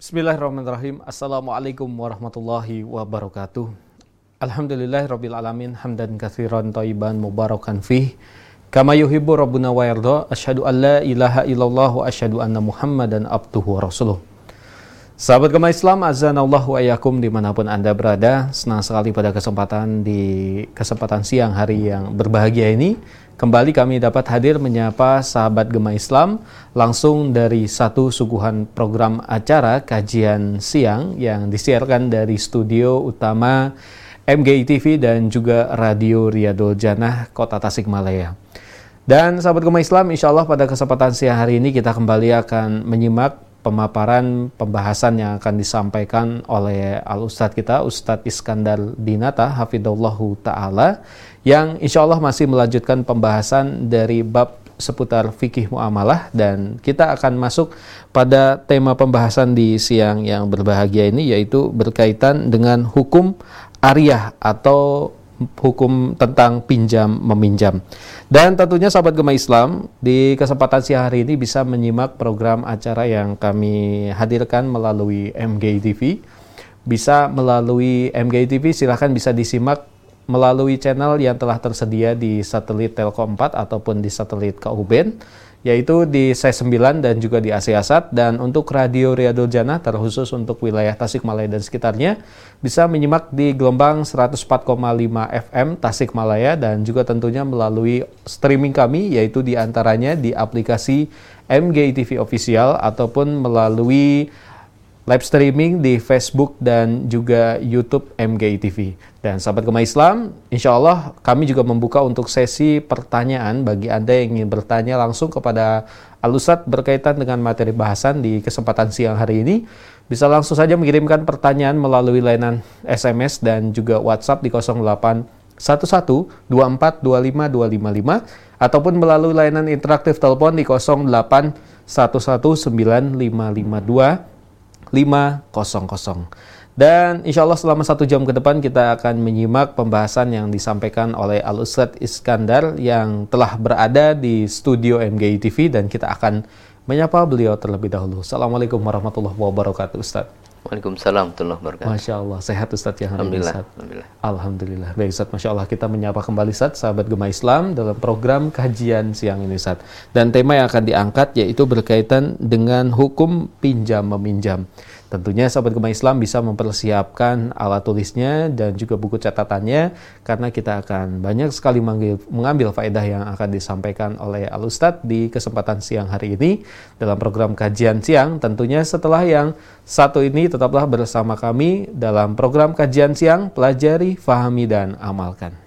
Bismillahirrahmanirrahim. Assalamualaikum warahmatullahi wabarakatuh. Alhamdulillah rabbil alamin hamdan katsiran thayyiban mubarakan fih. Kama yuhibbu rabbuna wa yarda. Asyhadu an la ilaha illallah wa asyhadu anna Muhammadan abduhu wa rasuluh. Sahabat Gema Islam, azanallah wa ayakum di mana pun Anda berada. Senang sekali pada kesempatan di kesempatan siang hari yang berbahagia ini. Kembali kami dapat hadir menyapa sahabat Gema Islam langsung dari satu suguhan program acara kajian siang yang disiarkan dari studio utama MGI TV dan juga Radio Riyadul Janah Kota Tasikmalaya. Dan sahabat Gema Islam, insya Allah pada kesempatan siang hari ini kita kembali akan menyimak pemaparan pembahasan yang akan disampaikan oleh al ustadz kita Ustadz Iskandar Dinata Hafidullahu Ta'ala yang insya Allah masih melanjutkan pembahasan dari bab seputar fikih muamalah dan kita akan masuk pada tema pembahasan di siang yang berbahagia ini yaitu berkaitan dengan hukum ariah atau hukum tentang pinjam meminjam. Dan tentunya sahabat Gema Islam di kesempatan siang hari ini bisa menyimak program acara yang kami hadirkan melalui MGI TV. Bisa melalui MGI TV silahkan bisa disimak melalui channel yang telah tersedia di satelit Telkom 4 ataupun di satelit Kauben yaitu di C9 dan juga di Asiasat dan untuk Radio Riyadul Jannah terkhusus untuk wilayah Tasikmalaya dan sekitarnya bisa menyimak di gelombang 104,5 FM Tasikmalaya dan juga tentunya melalui streaming kami yaitu di antaranya di aplikasi MGI TV Official ataupun melalui live streaming di Facebook dan juga YouTube MGI TV. Dan sahabat Gema Islam, insya Allah kami juga membuka untuk sesi pertanyaan bagi Anda yang ingin bertanya langsung kepada Alusat berkaitan dengan materi bahasan di kesempatan siang hari ini. Bisa langsung saja mengirimkan pertanyaan melalui layanan SMS dan juga WhatsApp di 08 11 24 25 255 ataupun melalui layanan interaktif telepon di 08 11 9552 500. Dan insya Allah selama satu jam ke depan kita akan menyimak pembahasan yang disampaikan oleh Al Ustadz Iskandar yang telah berada di studio MGI TV dan kita akan menyapa beliau terlebih dahulu. Assalamualaikum warahmatullahi wabarakatuh Ustadz. Waalaikumsalam warahmatullahi wabarakatuh. Masya Allah, sehat Ustadz yang Alhamdulillah. Alhamdulillah. Alhamdulillah. Baik Ustadz, Masya Allah kita menyapa kembali Ustadz, sahabat Gema Islam dalam program kajian siang ini Ustadz. Dan tema yang akan diangkat yaitu berkaitan dengan hukum pinjam meminjam. Tentunya sahabat Gema Islam bisa mempersiapkan alat tulisnya dan juga buku catatannya karena kita akan banyak sekali mengambil, faedah yang akan disampaikan oleh Al Ustadz di kesempatan siang hari ini dalam program kajian siang. Tentunya setelah yang satu ini tetaplah bersama kami dalam program kajian siang pelajari, fahami dan amalkan.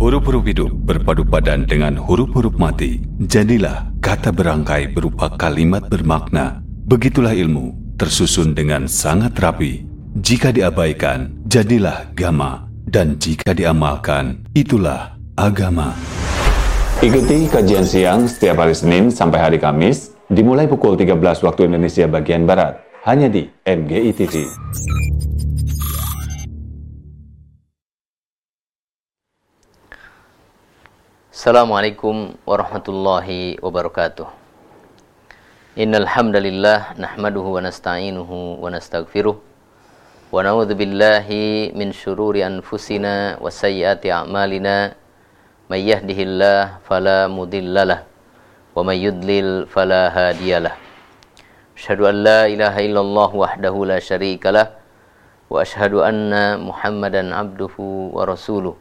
Huruf-huruf hidup berpadu padan dengan huruf-huruf mati. Jadilah kata berangkai berupa kalimat bermakna. Begitulah ilmu tersusun dengan sangat rapi. Jika diabaikan, jadilah gama. Dan jika diamalkan, itulah agama. Ikuti kajian siang setiap hari Senin sampai hari Kamis, dimulai pukul 13 waktu Indonesia bagian Barat, hanya di MGI TV. Assalamualaikum warahmatullahi wabarakatuh. Innal hamdalillah nahmaduhu wa nasta'inuhu wa nastaghfiruh wa na'udzu billahi min shururi anfusina wa sayyiati a'malina may yahdihillahu fala mudhillalah wa may yudlil fala hadiyalah Asyhadu an la ilaha illallah wahdahu la syarikalah wa asyhadu anna Muhammadan abduhu wa rasuluh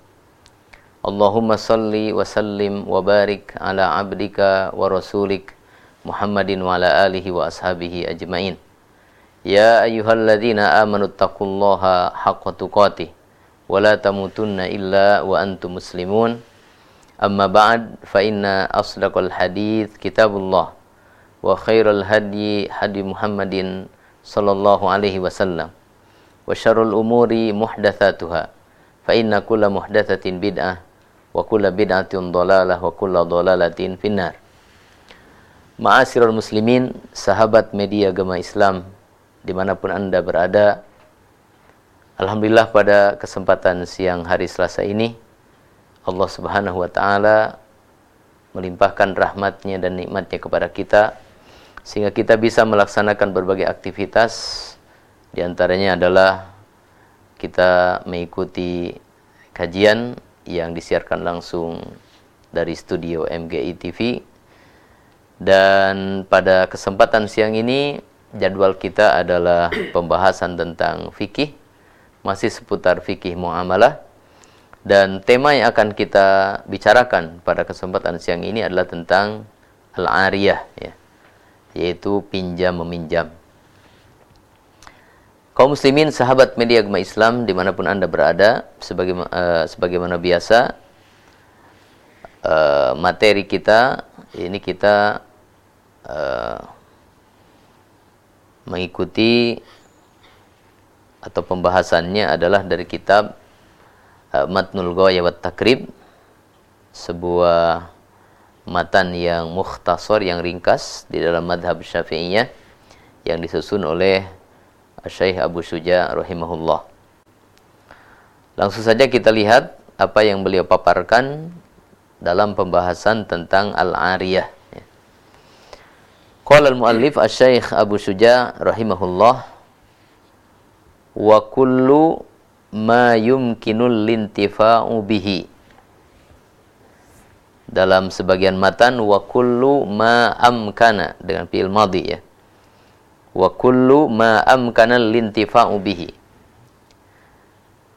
Allahumma salli wa sallim wa barik Muhammadin wa ala alihi wa ashabihi ajmain. Ya ayyuhalladzina amanu taqullaha haqqa tuqatih wa la tamutunna illa wa antum muslimun. Amma ba'd fa inna asdaqal hadith kitabullah wa khairal hadyi hadi Muhammadin sallallahu alaihi wasallam wa syarrul umuri muhdatsatuha fa inna kulla muhdatsatin bid'ah wa kulla bid'atin dhalalah wa kulla dhalalatin finnar. Ma'asirul muslimin, sahabat media agama Islam, di mana pun Anda berada, Alhamdulillah pada kesempatan siang hari Selasa ini, Allah subhanahu wa ta'ala melimpahkan rahmatnya dan nikmatnya kepada kita, sehingga kita bisa melaksanakan berbagai aktivitas di antaranya adalah kita mengikuti kajian yang disiarkan langsung dari studio MGI TV dan pada kesempatan siang ini jadwal kita adalah pembahasan tentang fikih masih seputar fikih muamalah. Dan tema yang akan kita bicarakan pada kesempatan siang ini adalah tentang al-ariyah ya yaitu pinjam meminjam. Kaum muslimin sahabat media agama Islam di mana pun anda berada sebagai uh, sebagaimana biasa uh, materi kita ini kita uh, mengikuti atau pembahasannya adalah dari kitab uh, Matnul Ghaya wa Takrib sebuah matan yang mukhtasar yang ringkas di dalam madhab syafi'iyah yang disusun oleh Syekh Abu Suja rahimahullah. Langsung saja kita lihat apa yang beliau paparkan dalam pembahasan tentang al-ariyah. Qala al-muallif Asy-Syaikh Abu Suja rahimahullah wa kullu ma yumkinul lintifa'u bihi. Dalam sebagian matan wa kullu ma amkana dengan fi'il madhi ya. Wa kullu ma amkana lintifa'u bihi.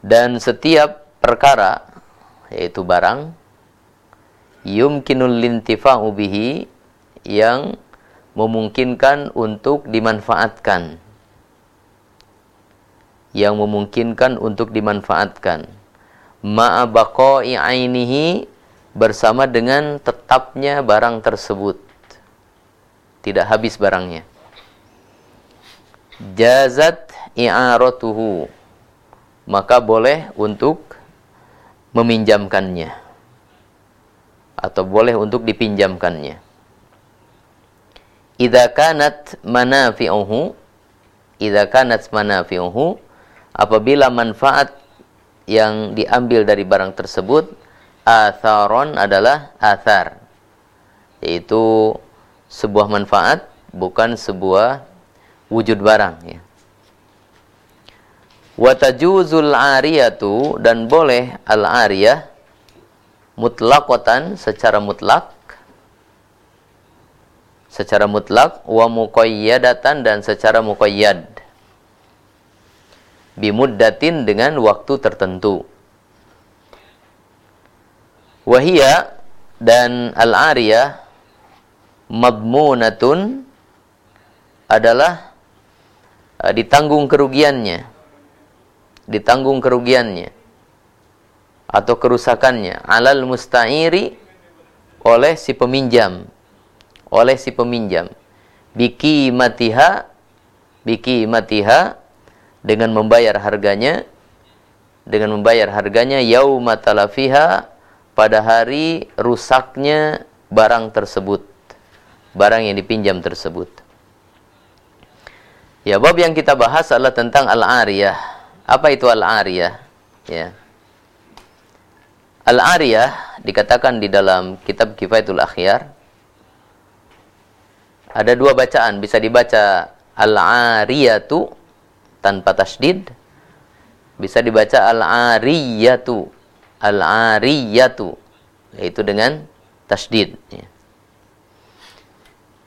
Dan setiap perkara yaitu barang yumkinul lintifa'u bihi yang memungkinkan untuk dimanfaatkan yang memungkinkan untuk dimanfaatkan ma'a ainihi bersama dengan tetapnya barang tersebut. Tidak habis barangnya. Jazat i'aratuhu. Maka boleh untuk meminjamkannya. Atau boleh untuk dipinjamkannya. Idza kanat manafi'uhu idza kanat manafi'uhu apabila manfaat yang diambil dari barang tersebut atharon adalah athar yaitu sebuah manfaat bukan sebuah wujud barang ya. Watajuzul ariyatu dan boleh al ariyah mutlaqatan secara mutlak secara mutlak wa muqayyadatan dan secara muqayyad. Bimuddatin dengan waktu tertentu. Wahia dan al-ariyah madmunatun adalah uh, ditanggung kerugiannya. Ditanggung kerugiannya. Atau kerusakannya. Alal musta'iri oleh si peminjam oleh si peminjam biki matiha biki matiha dengan membayar harganya dengan membayar harganya yauma talafiha pada hari rusaknya barang tersebut, barang yang dipinjam tersebut. Ya, bab yang kita bahas adalah tentang al-ariyah. Apa itu al-ariyah? Ya. Al-ariyah dikatakan di dalam kitab Kifayatul Akhyar ada dua bacaan, bisa dibaca al-ariyatu tanpa tasdid, bisa dibaca al-ariyatu. Al-ariyatu. Yaitu dengan tasdid. Ya.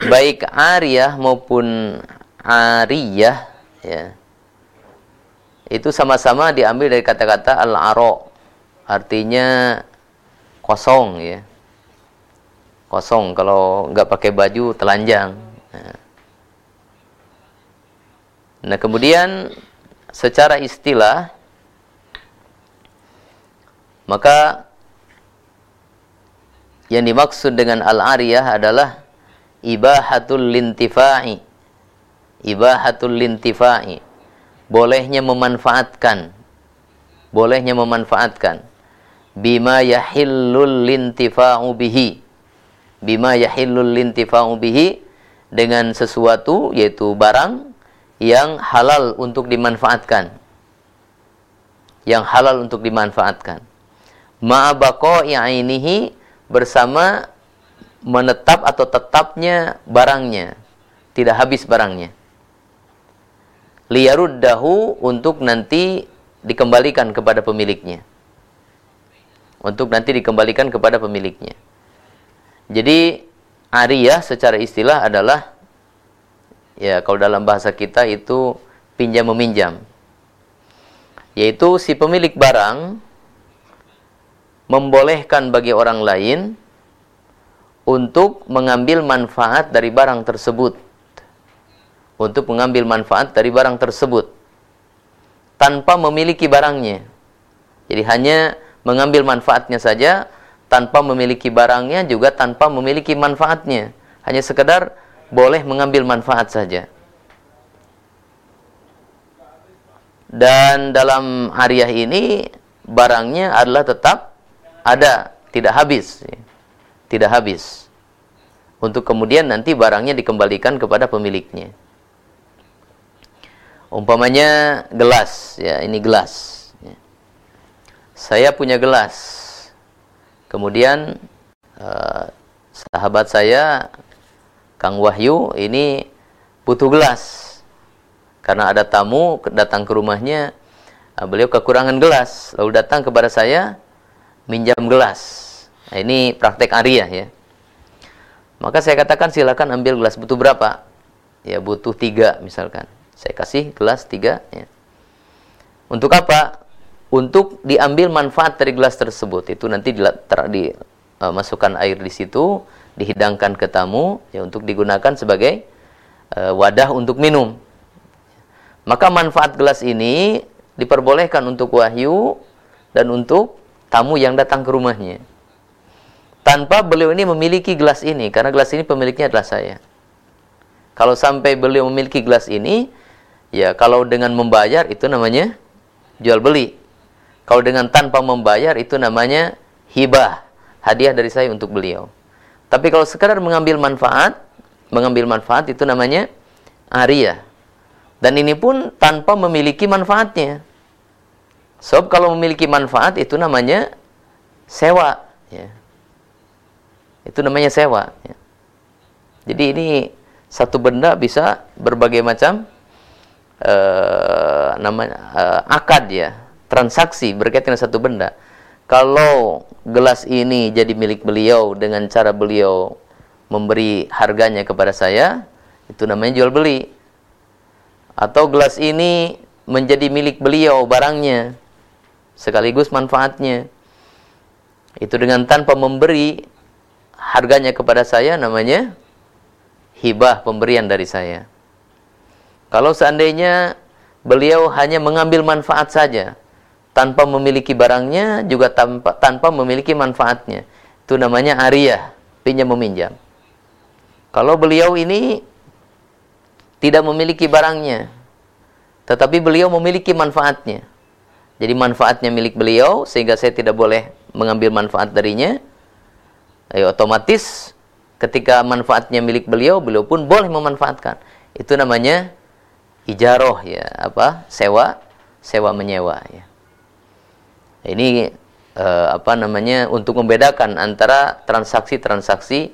baik ariyah maupun ariyah ya. Itu sama-sama diambil dari kata-kata al-aro. Artinya kosong ya kosong kalau nggak pakai baju telanjang ya. nah kemudian secara istilah maka yang dimaksud dengan al-ariyah adalah ibahatul lintifa'i. Ibahatul lintifa'i. Bolehnya memanfaatkan. Bolehnya memanfaatkan. Bima yahillul lintifa'u bihi. Bima yahillul lintifa'u bihi. Dengan sesuatu yaitu barang yang halal untuk dimanfaatkan. Yang halal untuk dimanfaatkan ma'abako ini bersama menetap atau tetapnya barangnya tidak habis barangnya. Liyaruddahu untuk nanti dikembalikan kepada pemiliknya. Untuk nanti dikembalikan kepada pemiliknya. Jadi ariyah secara istilah adalah ya kalau dalam bahasa kita itu pinjam meminjam. Yaitu si pemilik barang membolehkan bagi orang lain untuk mengambil manfaat dari barang tersebut. Untuk mengambil manfaat dari barang tersebut tanpa memiliki barangnya. Jadi hanya mengambil manfaatnya saja tanpa memiliki barangnya juga tanpa memiliki manfaatnya. Hanya sekedar boleh mengambil manfaat saja. Dan dalam hariah ini barangnya adalah tetap ada, tidak habis tidak habis. Untuk kemudian nanti barangnya dikembalikan kepada pemiliknya. Umpamanya gelas, ya ini gelas. Ya. Saya punya gelas. Kemudian uh, sahabat saya, Kang Wahyu, ini butuh gelas. Karena ada tamu datang ke rumahnya, uh, beliau kekurangan gelas. Lalu datang kepada saya, minjam gelas Nah, ini praktek Arya ya. Maka saya katakan silakan ambil gelas butuh berapa? Ya butuh tiga misalkan. Saya kasih gelas tiga. Ya. Untuk apa? Untuk diambil manfaat dari gelas tersebut. Itu nanti dimasukkan uh, air di situ, dihidangkan ke tamu, ya untuk digunakan sebagai uh, wadah untuk minum. Maka manfaat gelas ini diperbolehkan untuk wahyu dan untuk tamu yang datang ke rumahnya tanpa beliau ini memiliki gelas ini karena gelas ini pemiliknya adalah saya. Kalau sampai beliau memiliki gelas ini, ya kalau dengan membayar itu namanya jual beli. Kalau dengan tanpa membayar itu namanya hibah, hadiah dari saya untuk beliau. Tapi kalau sekadar mengambil manfaat, mengambil manfaat itu namanya ariyah. Dan ini pun tanpa memiliki manfaatnya. Sebab kalau memiliki manfaat itu namanya sewa, ya. Itu namanya sewa. Ya. Jadi ini satu benda bisa berbagai macam uh, namanya uh, akad ya, transaksi berkaitan dengan satu benda. Kalau gelas ini jadi milik beliau dengan cara beliau memberi harganya kepada saya, itu namanya jual beli. Atau gelas ini menjadi milik beliau barangnya sekaligus manfaatnya. Itu dengan tanpa memberi harganya kepada saya namanya hibah pemberian dari saya. Kalau seandainya beliau hanya mengambil manfaat saja tanpa memiliki barangnya juga tanpa tanpa memiliki manfaatnya. Itu namanya ariyah, pinjam meminjam. Kalau beliau ini tidak memiliki barangnya tetapi beliau memiliki manfaatnya. Jadi manfaatnya milik beliau sehingga saya tidak boleh mengambil manfaat darinya ya otomatis ketika manfaatnya milik beliau, beliau pun boleh memanfaatkan. Itu namanya ijaroh ya, apa? sewa, sewa menyewa ya. Ini eh, apa namanya untuk membedakan antara transaksi-transaksi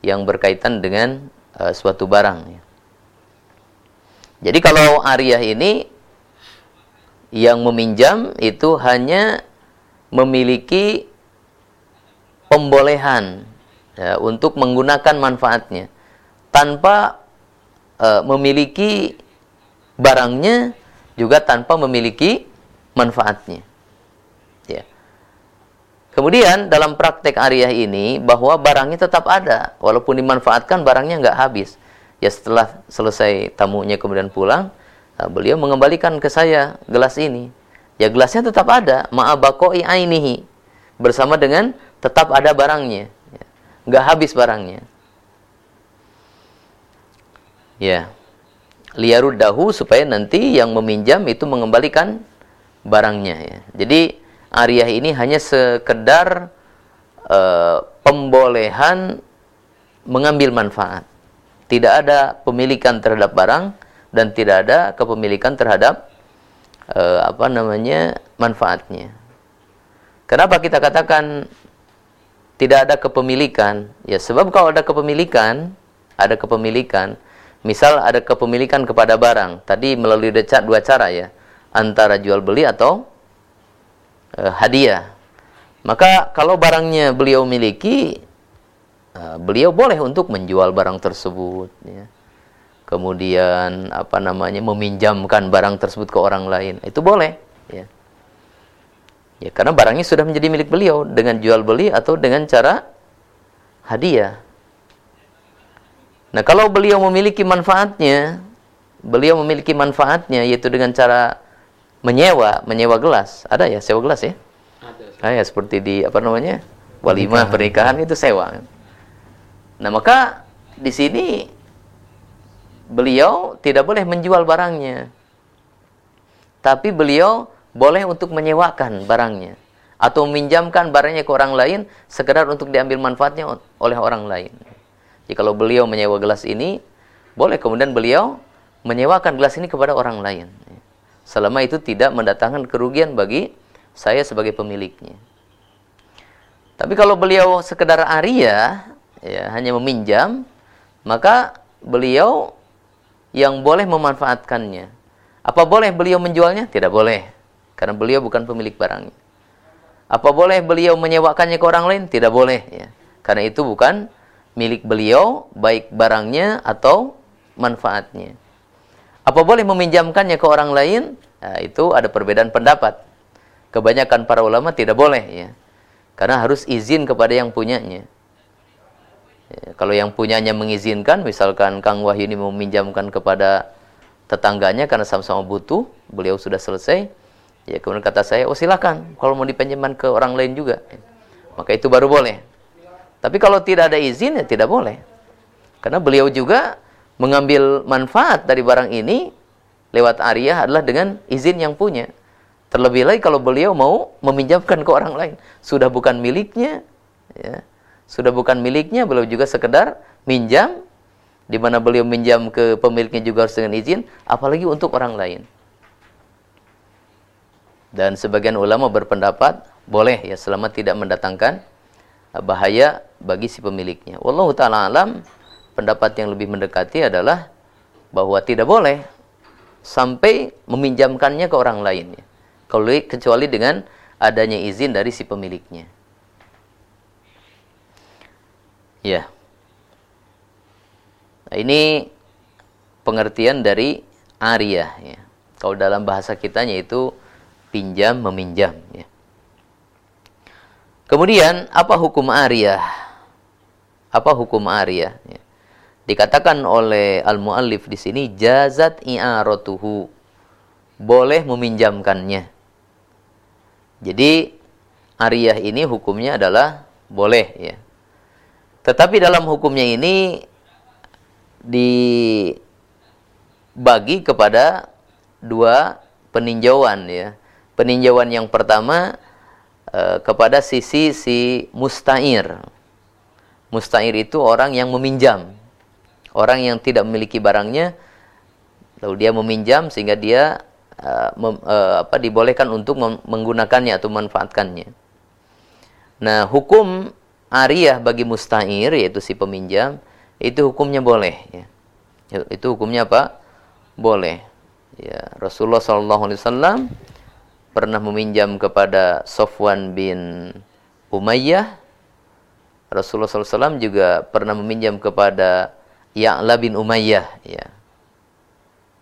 yang berkaitan dengan eh, suatu barang ya. Jadi kalau ariyah ini yang meminjam itu hanya memiliki pembolehan ya, untuk menggunakan manfaatnya tanpa uh, memiliki barangnya juga tanpa memiliki manfaatnya. Kemudian dalam praktek ariah ini bahwa barangnya tetap ada walaupun dimanfaatkan barangnya nggak habis. Ya setelah selesai tamunya kemudian pulang, uh, beliau mengembalikan ke saya gelas ini. Ya gelasnya tetap ada, ma'abakoi ainihi bersama dengan tetap ada barangnya ya. nggak habis barangnya ya dahu supaya nanti yang meminjam itu mengembalikan barangnya ya. jadi ariah ini hanya sekedar uh, pembolehan mengambil manfaat. Tidak ada pemilikan terhadap barang dan tidak ada kepemilikan terhadap uh, apa namanya manfaatnya. Kenapa kita katakan tidak ada kepemilikan. Ya, sebab kalau ada kepemilikan, ada kepemilikan, misal ada kepemilikan kepada barang, tadi melalui dua cara ya, antara jual beli atau uh, hadiah. Maka kalau barangnya beliau miliki, uh, beliau boleh untuk menjual barang tersebut. Ya. Kemudian apa namanya meminjamkan barang tersebut ke orang lain, itu boleh. Ya. ya karena barangnya sudah menjadi milik beliau dengan jual beli atau dengan cara hadiah. Nah kalau beliau memiliki manfaatnya, beliau memiliki manfaatnya yaitu dengan cara menyewa, menyewa gelas. Ada ya sewa gelas ya? ah, ya seperti di apa namanya walimah pernikahan, pernikahan itu sewa nah maka di sini beliau tidak boleh menjual barangnya tapi beliau boleh untuk menyewakan barangnya atau meminjamkan barangnya ke orang lain sekedar untuk diambil manfaatnya oleh orang lain. Jadi kalau beliau menyewa gelas ini, boleh kemudian beliau menyewakan gelas ini kepada orang lain. Selama itu tidak mendatangkan kerugian bagi saya sebagai pemiliknya. Tapi kalau beliau sekedar aria, ya, hanya meminjam, maka beliau yang boleh memanfaatkannya. Apa boleh beliau menjualnya? Tidak boleh. Karena beliau bukan pemilik barangnya. Apa boleh beliau menyewakannya ke orang lain? Tidak boleh. Ya. Karena itu bukan milik beliau, baik barangnya atau manfaatnya. Apa boleh meminjamkannya ke orang lain? Nah, itu ada perbedaan pendapat kebanyakan para ulama tidak boleh ya. Karena harus izin kepada yang punyanya. Ya, kalau yang punyanya mengizinkan, misalkan Kang Wahyu ini meminjamkan kepada tetangganya karena sama-sama butuh, beliau sudah selesai, ya kemudian kata saya, oh silakan, kalau mau dipinjamkan ke orang lain juga, maka itu baru boleh. Tapi kalau tidak ada izin, ya tidak boleh. Karena beliau juga mengambil manfaat dari barang ini lewat Arya adalah dengan izin yang punya. Terlebih lagi kalau beliau mau meminjamkan ke orang lain, sudah bukan miliknya, ya. sudah bukan miliknya, beliau juga sekedar minjam, di mana beliau minjam ke pemiliknya juga harus dengan izin, apalagi untuk orang lain. Dan sebagian ulama berpendapat boleh ya selama tidak mendatangkan bahaya bagi si pemiliknya. Wallahu taala alam, pendapat yang lebih mendekati adalah bahwa tidak boleh sampai meminjamkannya ke orang lain. Ya kecuali dengan adanya izin dari si pemiliknya. Ya. Nah, ini pengertian dari aria ya. Kalau dalam bahasa kitanya itu pinjam meminjam ya. Kemudian apa hukum aria? Apa hukum aria? Ya. Dikatakan oleh al-muallif di sini jazat i'aratuhu. Boleh meminjamkannya. Jadi ariyah ini hukumnya adalah boleh ya. Tetapi dalam hukumnya ini dibagi kepada dua peninjauan ya. Peninjauan yang pertama eh, kepada sisi si mustair. Mustair itu orang yang meminjam. Orang yang tidak memiliki barangnya lalu dia meminjam sehingga dia uh, mem, uh, apa dibolehkan untuk menggunakannya atau memanfaatkannya. Nah, hukum ariyah bagi musta'ir yaitu si peminjam itu hukumnya boleh ya. Itu hukumnya apa? Boleh. Ya, Rasulullah wasallam pernah meminjam kepada Sofwan bin Umayyah. Rasulullah SAW juga pernah meminjam kepada Ya'la bin Umayyah. Ya.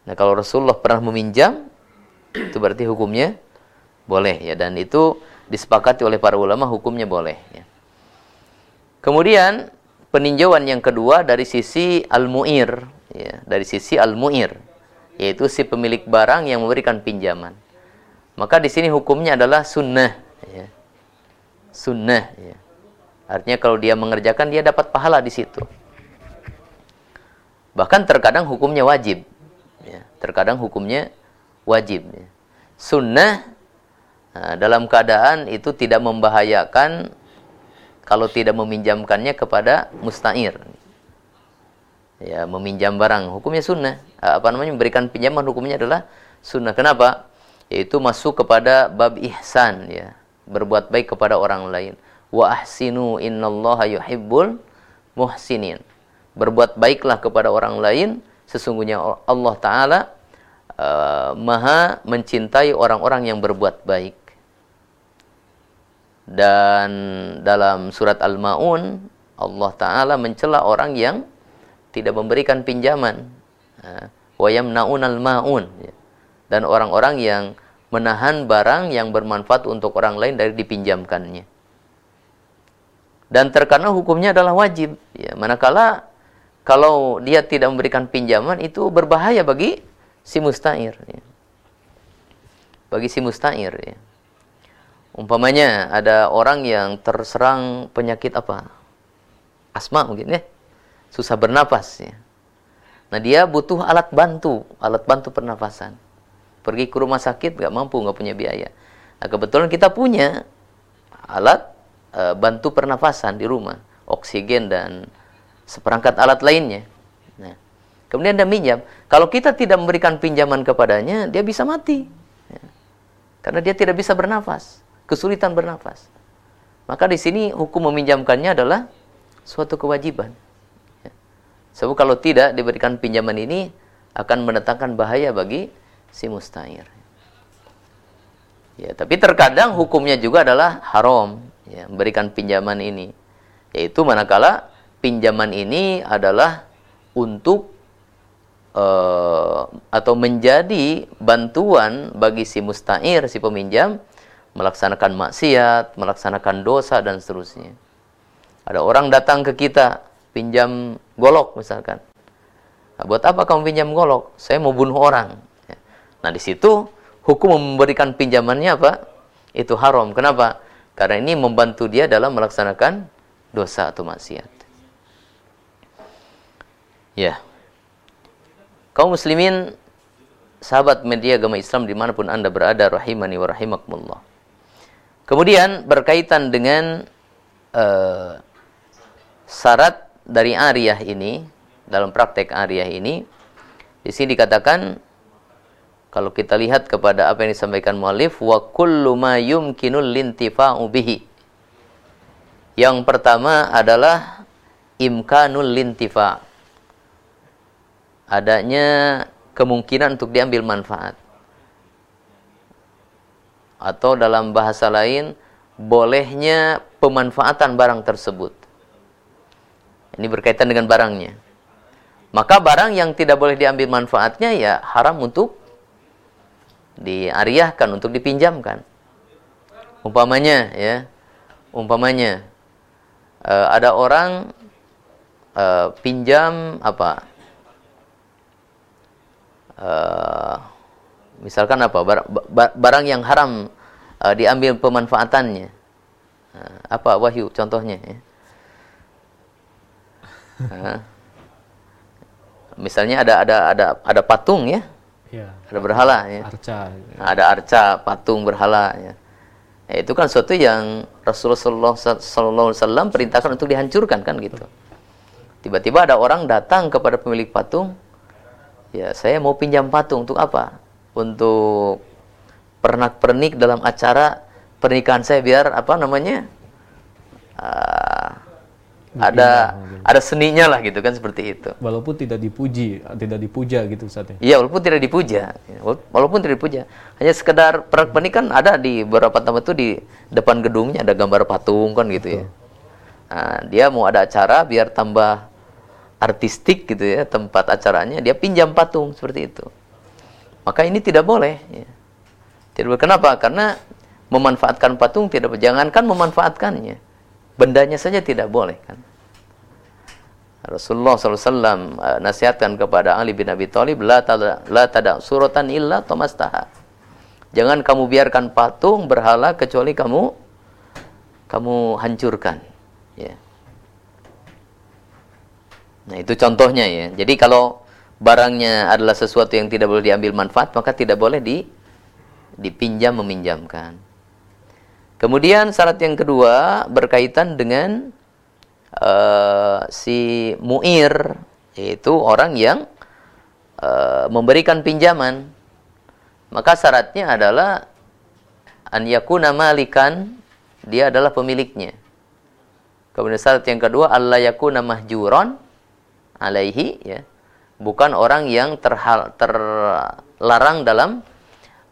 Nah kalau Rasulullah pernah meminjam, itu berarti hukumnya boleh ya dan itu disepakati oleh para ulama hukumnya boleh ya. Kemudian peninjauan yang kedua dari sisi al-mu'ir ya, dari sisi al-mu'ir yaitu si pemilik barang yang memberikan pinjaman. Maka di sini hukumnya adalah sunnah ya. Sunnah ya. Artinya kalau dia mengerjakan dia dapat pahala di situ. Bahkan terkadang hukumnya wajib. Ya. Terkadang hukumnya wajib. Sunnah nah, dalam keadaan itu tidak membahayakan kalau tidak meminjamkannya kepada musta'ir. Ya, meminjam barang hukumnya sunnah. Apa namanya memberikan pinjaman hukumnya adalah sunnah. Kenapa? Yaitu masuk kepada bab ihsan ya, berbuat baik kepada orang lain. Wa ahsinu innallaha yuhibbul muhsinin. Berbuat baiklah kepada orang lain sesungguhnya Allah taala uh, maha mencintai orang-orang yang berbuat baik. Dan dalam surat Al-Maun Allah taala mencela orang yang tidak memberikan pinjaman. Wa yamnaunal maun dan orang-orang yang menahan barang yang bermanfaat untuk orang lain dari dipinjamkannya. Dan terkadang hukumnya adalah wajib. Ya, manakala kalau dia tidak memberikan pinjaman itu berbahaya bagi si mustair. Ya. Bagi si mustair. Ya. Umpamanya ada orang yang terserang penyakit apa? Asma mungkin ya. Susah bernapas ya. Nah dia butuh alat bantu, alat bantu pernafasan pergi ke rumah sakit nggak mampu nggak punya biaya nah kebetulan kita punya alat e, bantu pernafasan di rumah oksigen dan seperangkat alat lainnya nah kemudian dia minjam kalau kita tidak memberikan pinjaman kepadanya dia bisa mati ya. karena dia tidak bisa bernafas kesulitan bernafas maka di sini hukum meminjamkannya adalah suatu kewajiban ya. sebab kalau tidak diberikan pinjaman ini akan mendatangkan bahaya bagi si mustair. Ya, tapi terkadang hukumnya juga adalah haram ya, memberikan pinjaman ini. Yaitu manakala pinjaman ini adalah untuk uh, atau menjadi bantuan bagi si mustair, si peminjam melaksanakan maksiat, melaksanakan dosa dan seterusnya. Ada orang datang ke kita pinjam golok misalkan. Nah, buat apa kamu pinjam golok? Saya mau bunuh orang. Nah, di situ hukum memberikan pinjamannya apa? Itu haram. Kenapa? Karena ini membantu dia dalam melaksanakan dosa atau maksiat. Ya. Kaum muslimin, sahabat media agama Islam di mana pun anda berada, rahimani wa rahimakumullah. Kemudian berkaitan dengan uh, syarat dari ariyah ini, dalam praktek ariyah ini, di sini dikatakan kalau kita lihat kepada apa yang disampaikan mualif wa kullu ma yumkinul lintifa'u bihi. Yang pertama adalah imkanul lintifa. Adanya kemungkinan untuk diambil manfaat. Atau dalam bahasa lain bolehnya pemanfaatan barang tersebut. Ini berkaitan dengan barangnya. Maka barang yang tidak boleh diambil manfaatnya ya haram untuk diariahkan untuk dipinjamkan. Umpamanya ya, umpamanya uh, ada orang uh, pinjam apa? Uh, misalkan apa? Barang, barang yang haram uh, diambil pemanfaatannya. Uh, apa wahyu contohnya ya? Uh, misalnya ada ada ada ada patung ya ya. ada berhala ya arca nah, ada arca patung berhala ya. ya itu kan sesuatu yang Rasulullah SAW perintahkan untuk dihancurkan kan gitu tiba-tiba ada orang datang kepada pemilik patung ya saya mau pinjam patung untuk apa untuk pernak-pernik dalam acara pernikahan saya biar apa namanya uh, ada ada seninya lah gitu kan seperti itu. Walaupun tidak dipuji, tidak dipuja gitu Ustaz. Ya? Iya, walaupun tidak dipuja. Walaupun tidak dipuja. Hanya sekedar pernikahan ada di beberapa tempat itu di depan gedungnya ada gambar patung kan gitu ya. Nah, dia mau ada acara biar tambah artistik gitu ya tempat acaranya, dia pinjam patung seperti itu. Maka ini tidak boleh ya. Tidak boleh. Kenapa? Karena memanfaatkan patung tidak jangankan memanfaatkannya bendanya saja tidak boleh kan Rasulullah SAW uh, nasihatkan kepada Ali bin Abi Thalib la tada, la tada suratan illa tomastaha jangan kamu biarkan patung berhala kecuali kamu kamu hancurkan ya nah itu contohnya ya jadi kalau barangnya adalah sesuatu yang tidak boleh diambil manfaat maka tidak boleh di dipinjam meminjamkan Kemudian syarat yang kedua berkaitan dengan uh, si muir, yaitu orang yang uh, memberikan pinjaman. Maka syaratnya adalah an yakuna malikan, dia adalah pemiliknya. Kemudian syarat yang kedua Allah yakuna mahjuron alaihi ya. bukan orang yang terhal, terlarang dalam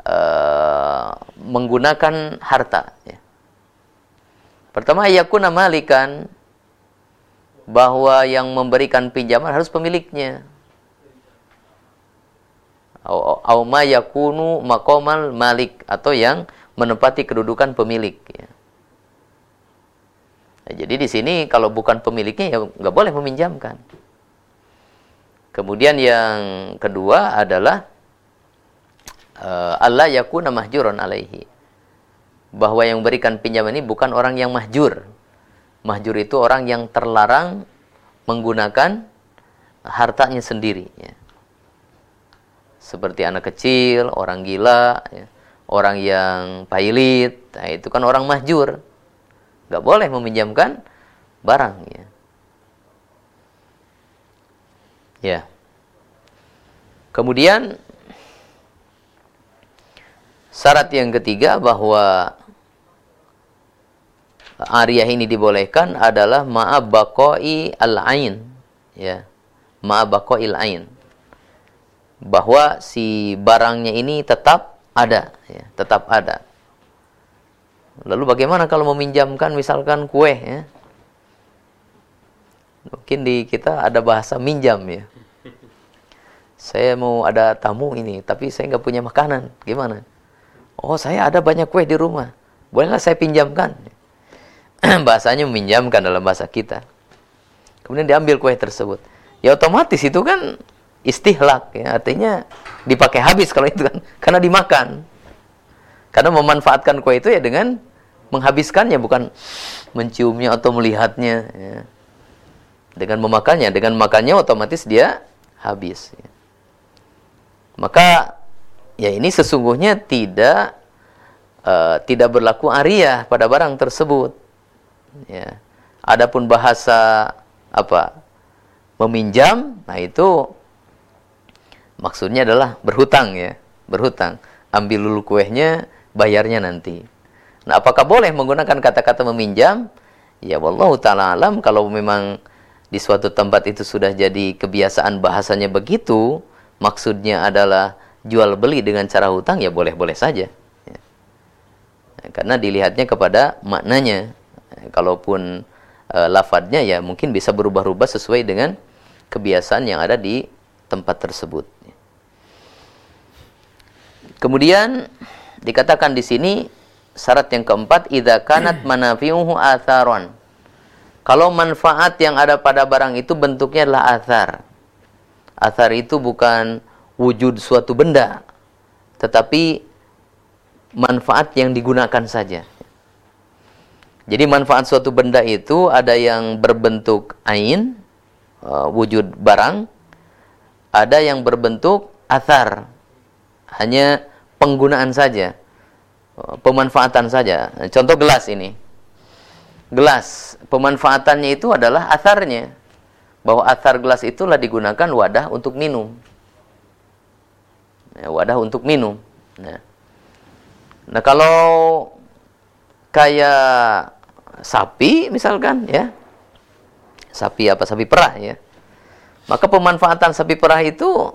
uh, menggunakan harta. Ya. Pertama, yakuna malikan bahwa yang memberikan pinjaman harus pemiliknya. Au ma yakunu maqamal malik atau yang menempati kedudukan pemilik. Ya. Nah, jadi di sini kalau bukan pemiliknya ya nggak boleh meminjamkan. Kemudian yang kedua adalah uh, Allah yakuna mahjuron alaihi. Bahwa yang memberikan pinjaman ini bukan orang yang mahjur. Mahjur itu orang yang terlarang menggunakan hartanya sendiri. Ya. Seperti anak kecil, orang gila, ya. orang yang pailit, nah, itu kan orang mahjur. Gak boleh meminjamkan barang. Ya. Ya. Kemudian syarat yang ketiga bahwa Ariyah ini dibolehkan adalah ma'abakoi al-ain. Ya. Ma'abakoi al-ain. Bahwa si barangnya ini tetap ada, ya, tetap ada. Lalu bagaimana kalau meminjamkan misalkan kue ya? Mungkin di kita ada bahasa minjam ya. Saya mau ada tamu ini, tapi saya nggak punya makanan. Gimana? Oh, saya ada banyak kue di rumah. Bolehlah saya pinjamkan. Bahasanya meminjamkan dalam bahasa kita. Kemudian diambil kue tersebut. Ya otomatis itu kan istihlak. Ya. Artinya dipakai habis kalau itu kan. Karena dimakan. Karena memanfaatkan kue itu ya dengan menghabiskannya, bukan menciumnya atau melihatnya. Ya dengan memakannya dengan makannya otomatis dia habis ya. Maka ya ini sesungguhnya tidak uh, tidak berlaku ariyah pada barang tersebut. Ya. Adapun bahasa apa meminjam nah itu maksudnya adalah berhutang ya. Berhutang. Ambil dulu kuehnya bayarnya nanti. Nah apakah boleh menggunakan kata-kata meminjam? Ya wallahu taala alam. Kalau memang di suatu tempat itu sudah jadi kebiasaan bahasanya begitu, maksudnya adalah jual beli dengan cara hutang ya boleh-boleh saja. Ya. Karena dilihatnya kepada maknanya. Kalaupun e, lafadznya ya mungkin bisa berubah-ubah sesuai dengan kebiasaan yang ada di tempat tersebut. Kemudian dikatakan di sini syarat yang keempat idza kanat manafi'uhu atharon kalau manfaat yang ada pada barang itu bentuknya adalah athar. Athar itu bukan wujud suatu benda, tetapi manfaat yang digunakan saja. Jadi manfaat suatu benda itu ada yang berbentuk ain, uh, wujud barang, ada yang berbentuk athar, hanya penggunaan saja, uh, pemanfaatan saja. Contoh gelas ini gelas pemanfaatannya itu adalah asarnya bahwa asar gelas itulah digunakan wadah untuk minum. Ya, wadah untuk minum. Nah. nah kalau kayak sapi misalkan ya. Sapi apa? Sapi perah ya. Maka pemanfaatan sapi perah itu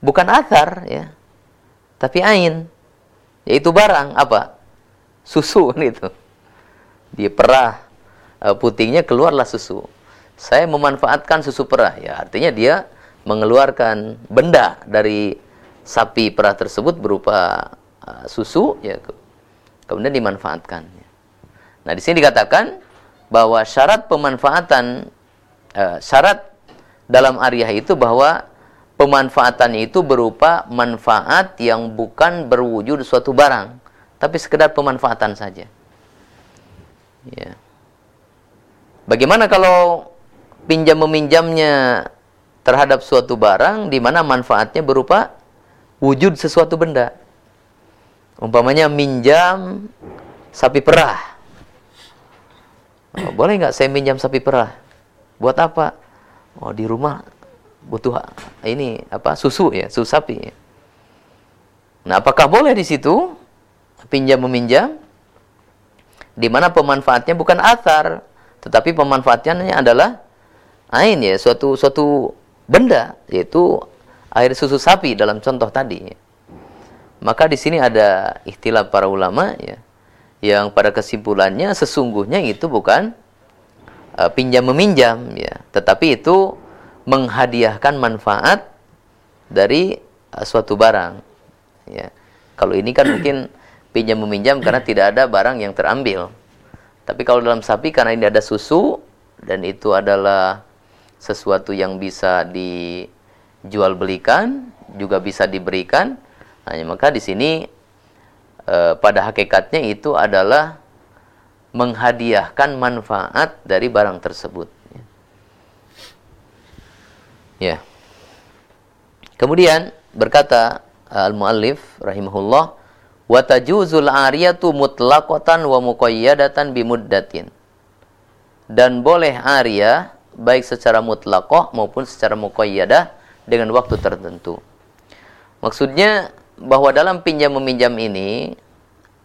bukan asar ya tapi ain yaitu barang apa? Susu itu dia perah e, putingnya keluarlah susu. Saya memanfaatkan susu perah ya artinya dia mengeluarkan benda dari sapi perah tersebut berupa uh, susu ya kemudian dimanfaatkan. Nah, di sini dikatakan bahwa syarat pemanfaatan uh, syarat dalam ariyah itu bahwa pemanfaatannya itu berupa manfaat yang bukan berwujud suatu barang, tapi sekedar pemanfaatan saja. Ya. Bagaimana kalau pinjam meminjamnya terhadap suatu barang di mana manfaatnya berupa wujud sesuatu benda? Umpamanya minjam sapi perah. Oh, boleh nggak saya minjam sapi perah? Buat apa? Oh di rumah butuh ini apa susu ya susu sapi. Nah apakah boleh di situ pinjam meminjam? di mana pemanfaatnya bukan asar, tetapi pemanfaatnya adalah ain ya, suatu suatu benda yaitu air susu sapi dalam contoh tadi. Maka di sini ada ikhtilaf para ulama ya yang pada kesimpulannya sesungguhnya itu bukan uh, pinjam meminjam ya, tetapi itu menghadiahkan manfaat dari uh, suatu barang ya. Kalau ini kan mungkin pinjam meminjam karena tidak ada barang yang terambil. Tapi kalau dalam sapi karena ini ada susu dan itu adalah sesuatu yang bisa dijual belikan, juga bisa diberikan. Hanya maka di sini e, pada hakikatnya itu adalah menghadiahkan manfaat dari barang tersebut. Ya. Kemudian berkata al-muallif rahimahullah wa tajuzul ariyatu mutlaqatan wa muqayyadatan bimuddatin. Dan boleh ariyah baik secara mutlaqah maupun secara muqayyadah dengan waktu tertentu. Maksudnya bahwa dalam pinjam meminjam ini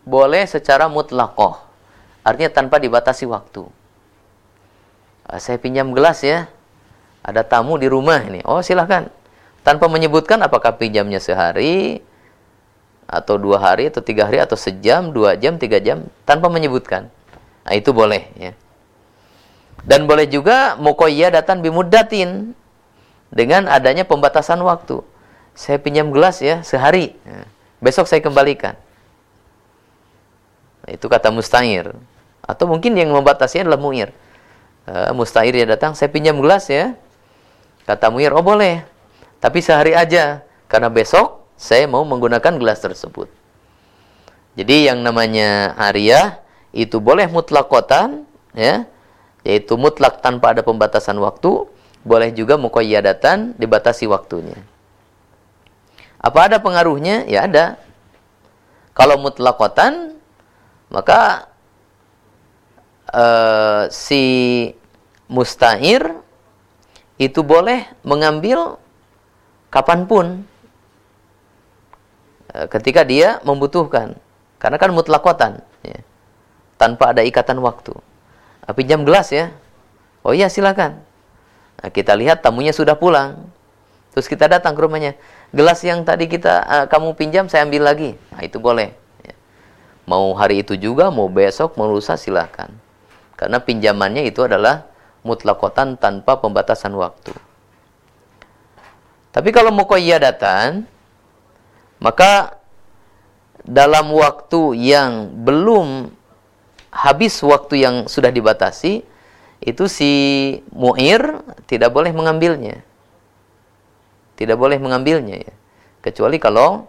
boleh secara mutlaqah. Artinya tanpa dibatasi waktu. Ah, saya pinjam gelas ya. Ada tamu di rumah ini. Oh, silahkan. Tanpa menyebutkan apakah pinjamnya sehari atau dua hari atau tiga hari atau sejam, dua jam, tiga jam tanpa menyebutkan. Nah, itu boleh ya. Dan boleh juga muqayyadatan bimuddatin dengan adanya pembatasan waktu. Saya pinjam gelas ya sehari. Ya. Besok saya kembalikan. Nah, itu kata mustahir. Atau mungkin yang membatasinya adalah muir. Uh, mustahir ya datang, saya pinjam gelas ya. Kata muir, oh boleh. Tapi sehari aja. Karena besok saya mau menggunakan gelas tersebut. Jadi yang namanya hariah itu boleh mutlakotan ya yaitu mutlak tanpa ada pembatasan waktu, boleh juga muqayyadatan dibatasi waktunya. Apa ada pengaruhnya? Ya ada. Kalau mutlakotan, maka uh, si mustahir itu boleh mengambil kapan pun uh, ketika dia membutuhkan. Karena kan mutlakotan, ya, tanpa ada ikatan waktu. Pinjam gelas ya. Oh iya silakan. Nah, kita lihat tamunya sudah pulang. Terus kita datang ke rumahnya. Gelas yang tadi kita uh, kamu pinjam saya ambil lagi. Nah, itu boleh. Ya. Mau hari itu juga, mau besok, mau lusa silakan. Karena pinjamannya itu adalah mutlakotan tanpa pembatasan waktu. Tapi kalau mau datang, maka dalam waktu yang belum habis waktu yang sudah dibatasi, itu si mu'ir tidak boleh mengambilnya. Tidak boleh mengambilnya ya. Kecuali kalau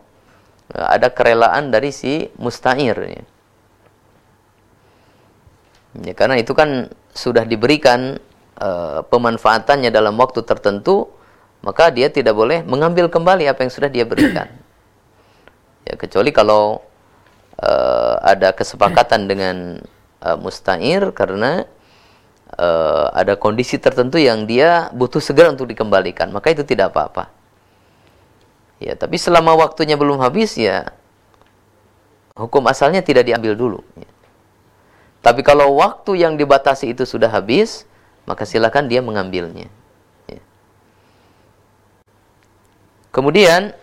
e, ada kerelaan dari si musta'ir ya. ya karena itu kan sudah diberikan uh, pemanfaatannya dalam waktu tertentu, maka dia tidak boleh mengambil kembali apa yang sudah dia berikan. Ya kecuali kalau uh, ada kesepakatan dengan uh, musta'ir karena uh, ada kondisi tertentu yang dia butuh segera untuk dikembalikan, maka itu tidak apa-apa. Ya, tapi selama waktunya belum habis ya hukum asalnya tidak diambil dulu. Ya. Tapi kalau waktu yang dibatasi itu sudah habis, maka silakan dia mengambilnya. Ya. Kemudian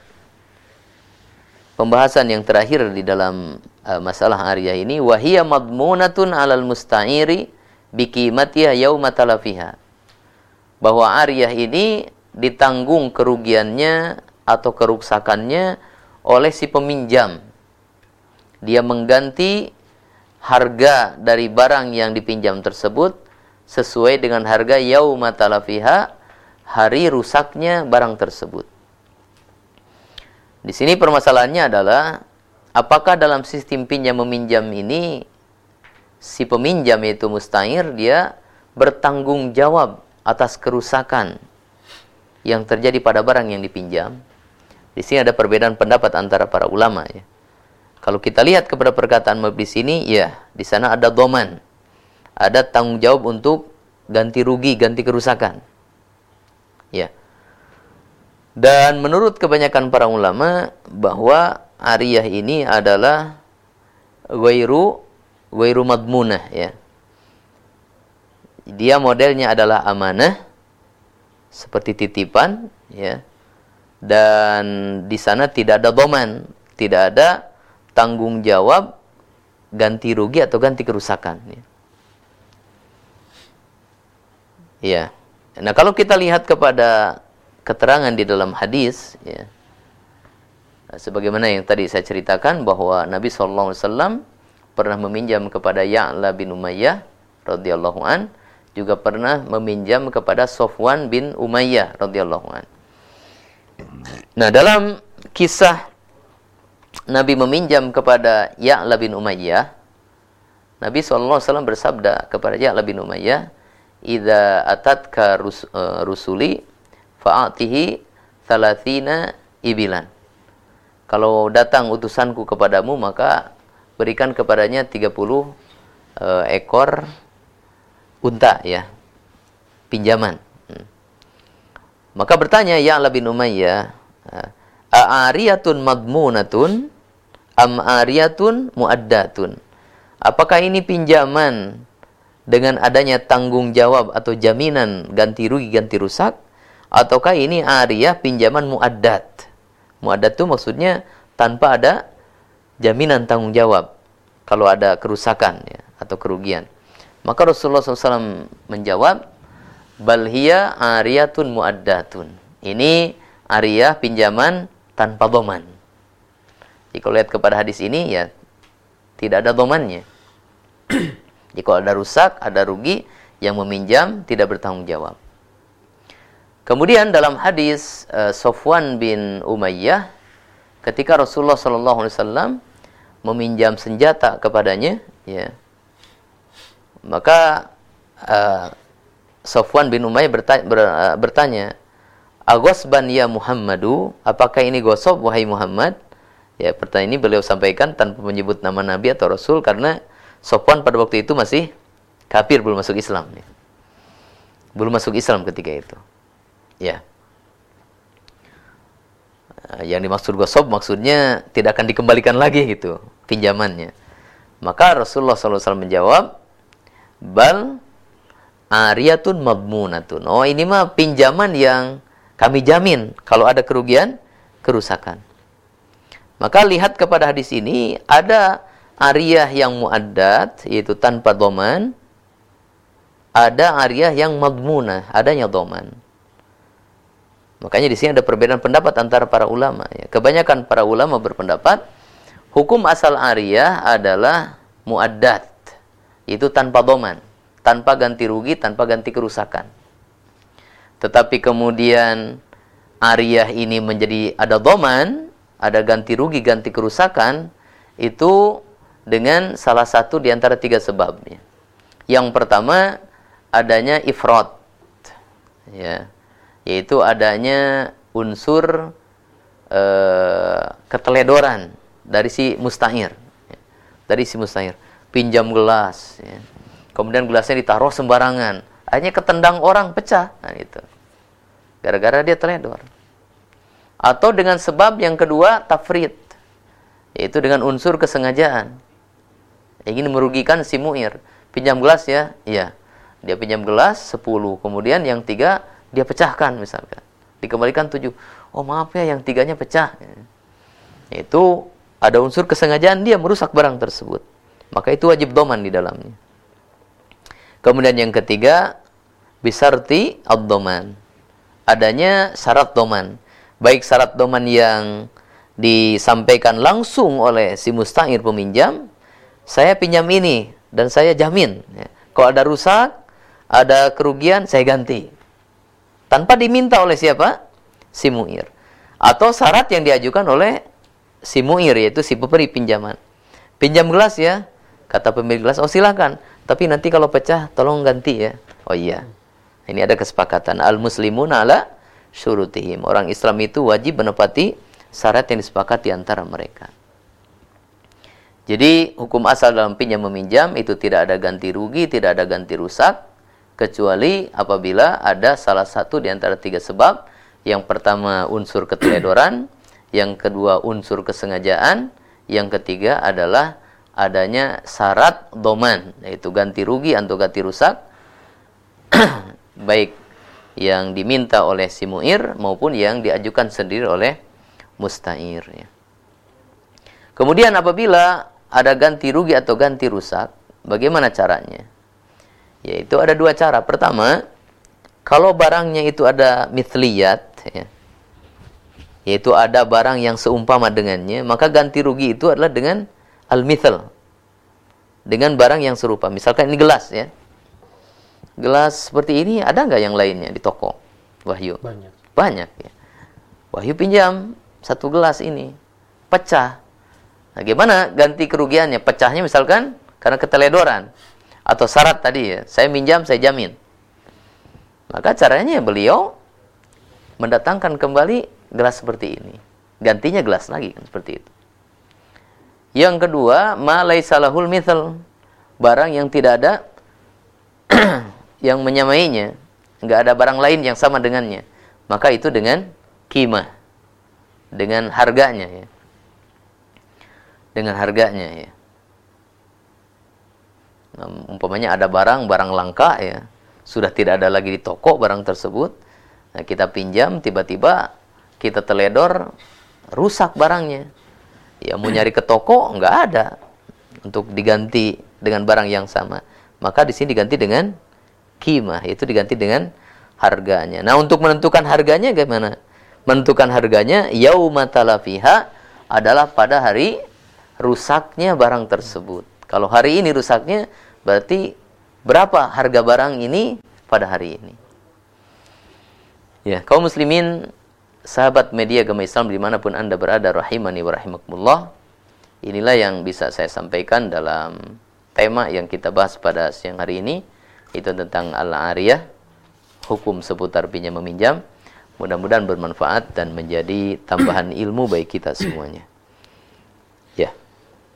pembahasan yang terakhir di dalam uh, masalah arya ini wahia madmunatun alal musta'iri biqimatiha yauma talafiha. Bahwa aryah ini ditanggung kerugiannya atau kerusakannya oleh si peminjam. Dia mengganti harga dari barang yang dipinjam tersebut sesuai dengan harga yauma talafiha hari rusaknya barang tersebut. Di sini permasalahannya adalah apakah dalam sistem pinjam meminjam ini si peminjam yaitu mustahir dia bertanggung jawab atas kerusakan yang terjadi pada barang yang dipinjam. Di sini ada perbedaan pendapat antara para ulama ya. Kalau kita lihat kepada perkataan di sini, ya di sana ada doman, ada tanggung jawab untuk ganti rugi, ganti kerusakan. Ya. Dan menurut kebanyakan para ulama bahwa ariyah ini adalah wairu wairu madmunah ya. Dia modelnya adalah amanah seperti titipan ya dan di sana tidak ada doman tidak ada tanggung jawab ganti rugi atau ganti kerusakan ya. ya nah kalau kita lihat kepada keterangan di dalam hadis ya sebagaimana yang tadi saya ceritakan bahwa Nabi SAW pernah meminjam kepada Ya'la bin Umayyah radhiyallahu an juga pernah meminjam kepada Sofwan bin Umayyah radhiyallahu an. Nah, dalam kisah Nabi meminjam kepada Ya'la bin Umayyah, Nabi SAW bersabda kepada Ya'la bin Umayyah, "Idza atatka rus, uh, rusuli fa'atihi thalathina ibilan." Kalau datang utusanku kepadamu, maka berikan kepadanya 30 uh, eh, ekor unta ya pinjaman hmm. maka bertanya ya Allah bin Umayyah a'ariyatun madmunatun am ariyatun muaddatun apakah ini pinjaman dengan adanya tanggung jawab atau jaminan ganti rugi ganti rusak ataukah ini ariyah pinjaman muaddat muaddat itu maksudnya tanpa ada jaminan tanggung jawab kalau ada kerusakan ya, atau kerugian maka Rasulullah SAW menjawab, Balhia ariyatun muaddatun. Ini ariyah pinjaman tanpa doman. Jika lihat kepada hadis ini, ya tidak ada domannya. Jika ada rusak, ada rugi, yang meminjam tidak bertanggung jawab. Kemudian dalam hadis uh, Sofwan bin Umayyah, ketika Rasulullah SAW meminjam senjata kepadanya, ya, maka uh, Sofwan bin Umayyah bertanya, ber, uh, bertanya Agosban ya Muhammadu, apakah ini gosok wahai Muhammad? Ya, pertanyaan ini beliau sampaikan tanpa menyebut nama Nabi atau Rasul karena Sofwan pada waktu itu masih kafir belum masuk Islam. Ya. Belum masuk Islam ketika itu. Ya. Eh, yang dimaksud gosok maksudnya tidak akan dikembalikan lagi gitu pinjamannya. Maka Rasulullah SAW menjawab, bal ariyatun madmunatun. Oh, ini mah pinjaman yang kami jamin kalau ada kerugian, kerusakan. Maka lihat kepada hadis ini ada ariyah yang muaddat yaitu tanpa doman, ada ariyah yang madmunah, adanya doman. Makanya di sini ada perbedaan pendapat antara para ulama. Ya. Kebanyakan para ulama berpendapat hukum asal ariyah adalah muaddat itu tanpa doman, tanpa ganti rugi, tanpa ganti kerusakan. Tetapi kemudian ariyah ini menjadi ada doman, ada ganti rugi, ganti kerusakan, itu dengan salah satu di antara tiga sebabnya. Yang pertama adanya ifrat, ya, yaitu adanya unsur uh, keteledoran dari si mustahir, dari si mustahir. Pinjam gelas ya. kemudian gelasnya ditaruh sembarangan. Akhirnya ketendang orang pecah. Nah itu gara-gara dia teledor. Atau dengan sebab yang kedua tafrid. Yaitu dengan unsur kesengajaan. Ingin merugikan si muir. Pinjam gelas ya? Iya. Dia pinjam gelas 10 kemudian yang tiga dia pecahkan misalkan dikembalikan 7 oh maaf ya yang tiganya pecah itu ada unsur kesengajaan dia merusak barang tersebut maka itu wajib doman di dalamnya. Kemudian yang ketiga, bisarti ad-doman. Adanya syarat doman. Baik syarat doman yang disampaikan langsung oleh si mustahir peminjam, saya pinjam ini dan saya jamin. Ya. Kalau ada rusak, ada kerugian, saya ganti. Tanpa diminta oleh siapa? Si muir. Atau syarat yang diajukan oleh si muir, yaitu si pemberi pinjaman. Pinjam gelas ya, Kata pemilik gelas, oh silahkan. Tapi nanti kalau pecah, tolong ganti ya. Oh iya. Ini ada kesepakatan. Al-muslimun ala syurutihim. Orang Islam itu wajib menepati syarat yang disepakati antara mereka. Jadi hukum asal dalam pinjam meminjam itu tidak ada ganti rugi, tidak ada ganti rusak, kecuali apabila ada salah satu di antara tiga sebab. Yang pertama unsur keteledoran, yang kedua unsur kesengajaan, yang ketiga adalah adanya syarat doman yaitu ganti rugi atau ganti rusak baik yang diminta oleh si mu'ir maupun yang diajukan sendiri oleh musta'ir ya. Kemudian apabila ada ganti rugi atau ganti rusak, bagaimana caranya? Yaitu ada dua cara. Pertama, kalau barangnya itu ada mithliyat, ya, yaitu ada barang yang seumpama dengannya, maka ganti rugi itu adalah dengan al-mithl. Dengan barang yang serupa. Misalkan ini gelas ya. Gelas seperti ini ada nggak yang lainnya di toko? Wahyu. Banyak. Banyak ya. Wahyu pinjam satu gelas ini. Pecah. Nah, gimana ganti kerugiannya? Pecahnya misalkan karena keteledoran atau syarat tadi ya. Saya minjam, saya jamin. Maka caranya beliau mendatangkan kembali gelas seperti ini. Gantinya gelas lagi kan seperti itu. Yang kedua, ma salahul mithal. Barang yang tidak ada yang menyamainya, nggak ada barang lain yang sama dengannya, maka itu dengan kima, dengan harganya ya. Dengan harganya ya. Umpamanya ada barang, barang langka ya, sudah tidak ada lagi di toko barang tersebut. Nah, kita pinjam, tiba-tiba kita teledor, rusak barangnya. Ya mau nyari ke toko nggak ada untuk diganti dengan barang yang sama. Maka di sini diganti dengan kimah itu diganti dengan harganya. Nah, untuk menentukan harganya bagaimana? Menentukan harganya yaumatalafiha adalah pada hari rusaknya barang tersebut. Kalau hari ini rusaknya berarti berapa harga barang ini pada hari ini. Ya, kaum muslimin, sahabat media agama Islam di mana pun anda berada, rahimani wa rahimakumullah. Inilah yang bisa saya sampaikan dalam tema yang kita bahas pada siang hari ini itu tentang al-ariyah hukum seputar pinjam meminjam mudah-mudahan bermanfaat dan menjadi tambahan ilmu bagi kita semuanya ya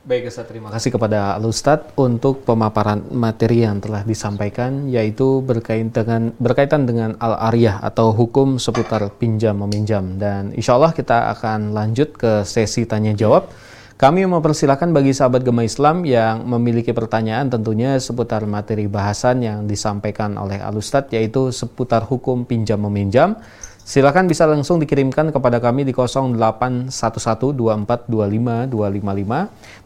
Baik Ustaz, terima kasih kepada Al Ustaz untuk pemaparan materi yang telah disampaikan yaitu berkaitan dengan berkaitan dengan al-ariyah atau hukum seputar pinjam meminjam dan insya Allah kita akan lanjut ke sesi tanya jawab. Kami mempersilahkan bagi sahabat Gema Islam yang memiliki pertanyaan tentunya seputar materi bahasan yang disampaikan oleh Alustad yaitu seputar hukum pinjam meminjam Silakan bisa langsung dikirimkan kepada kami di 0811242525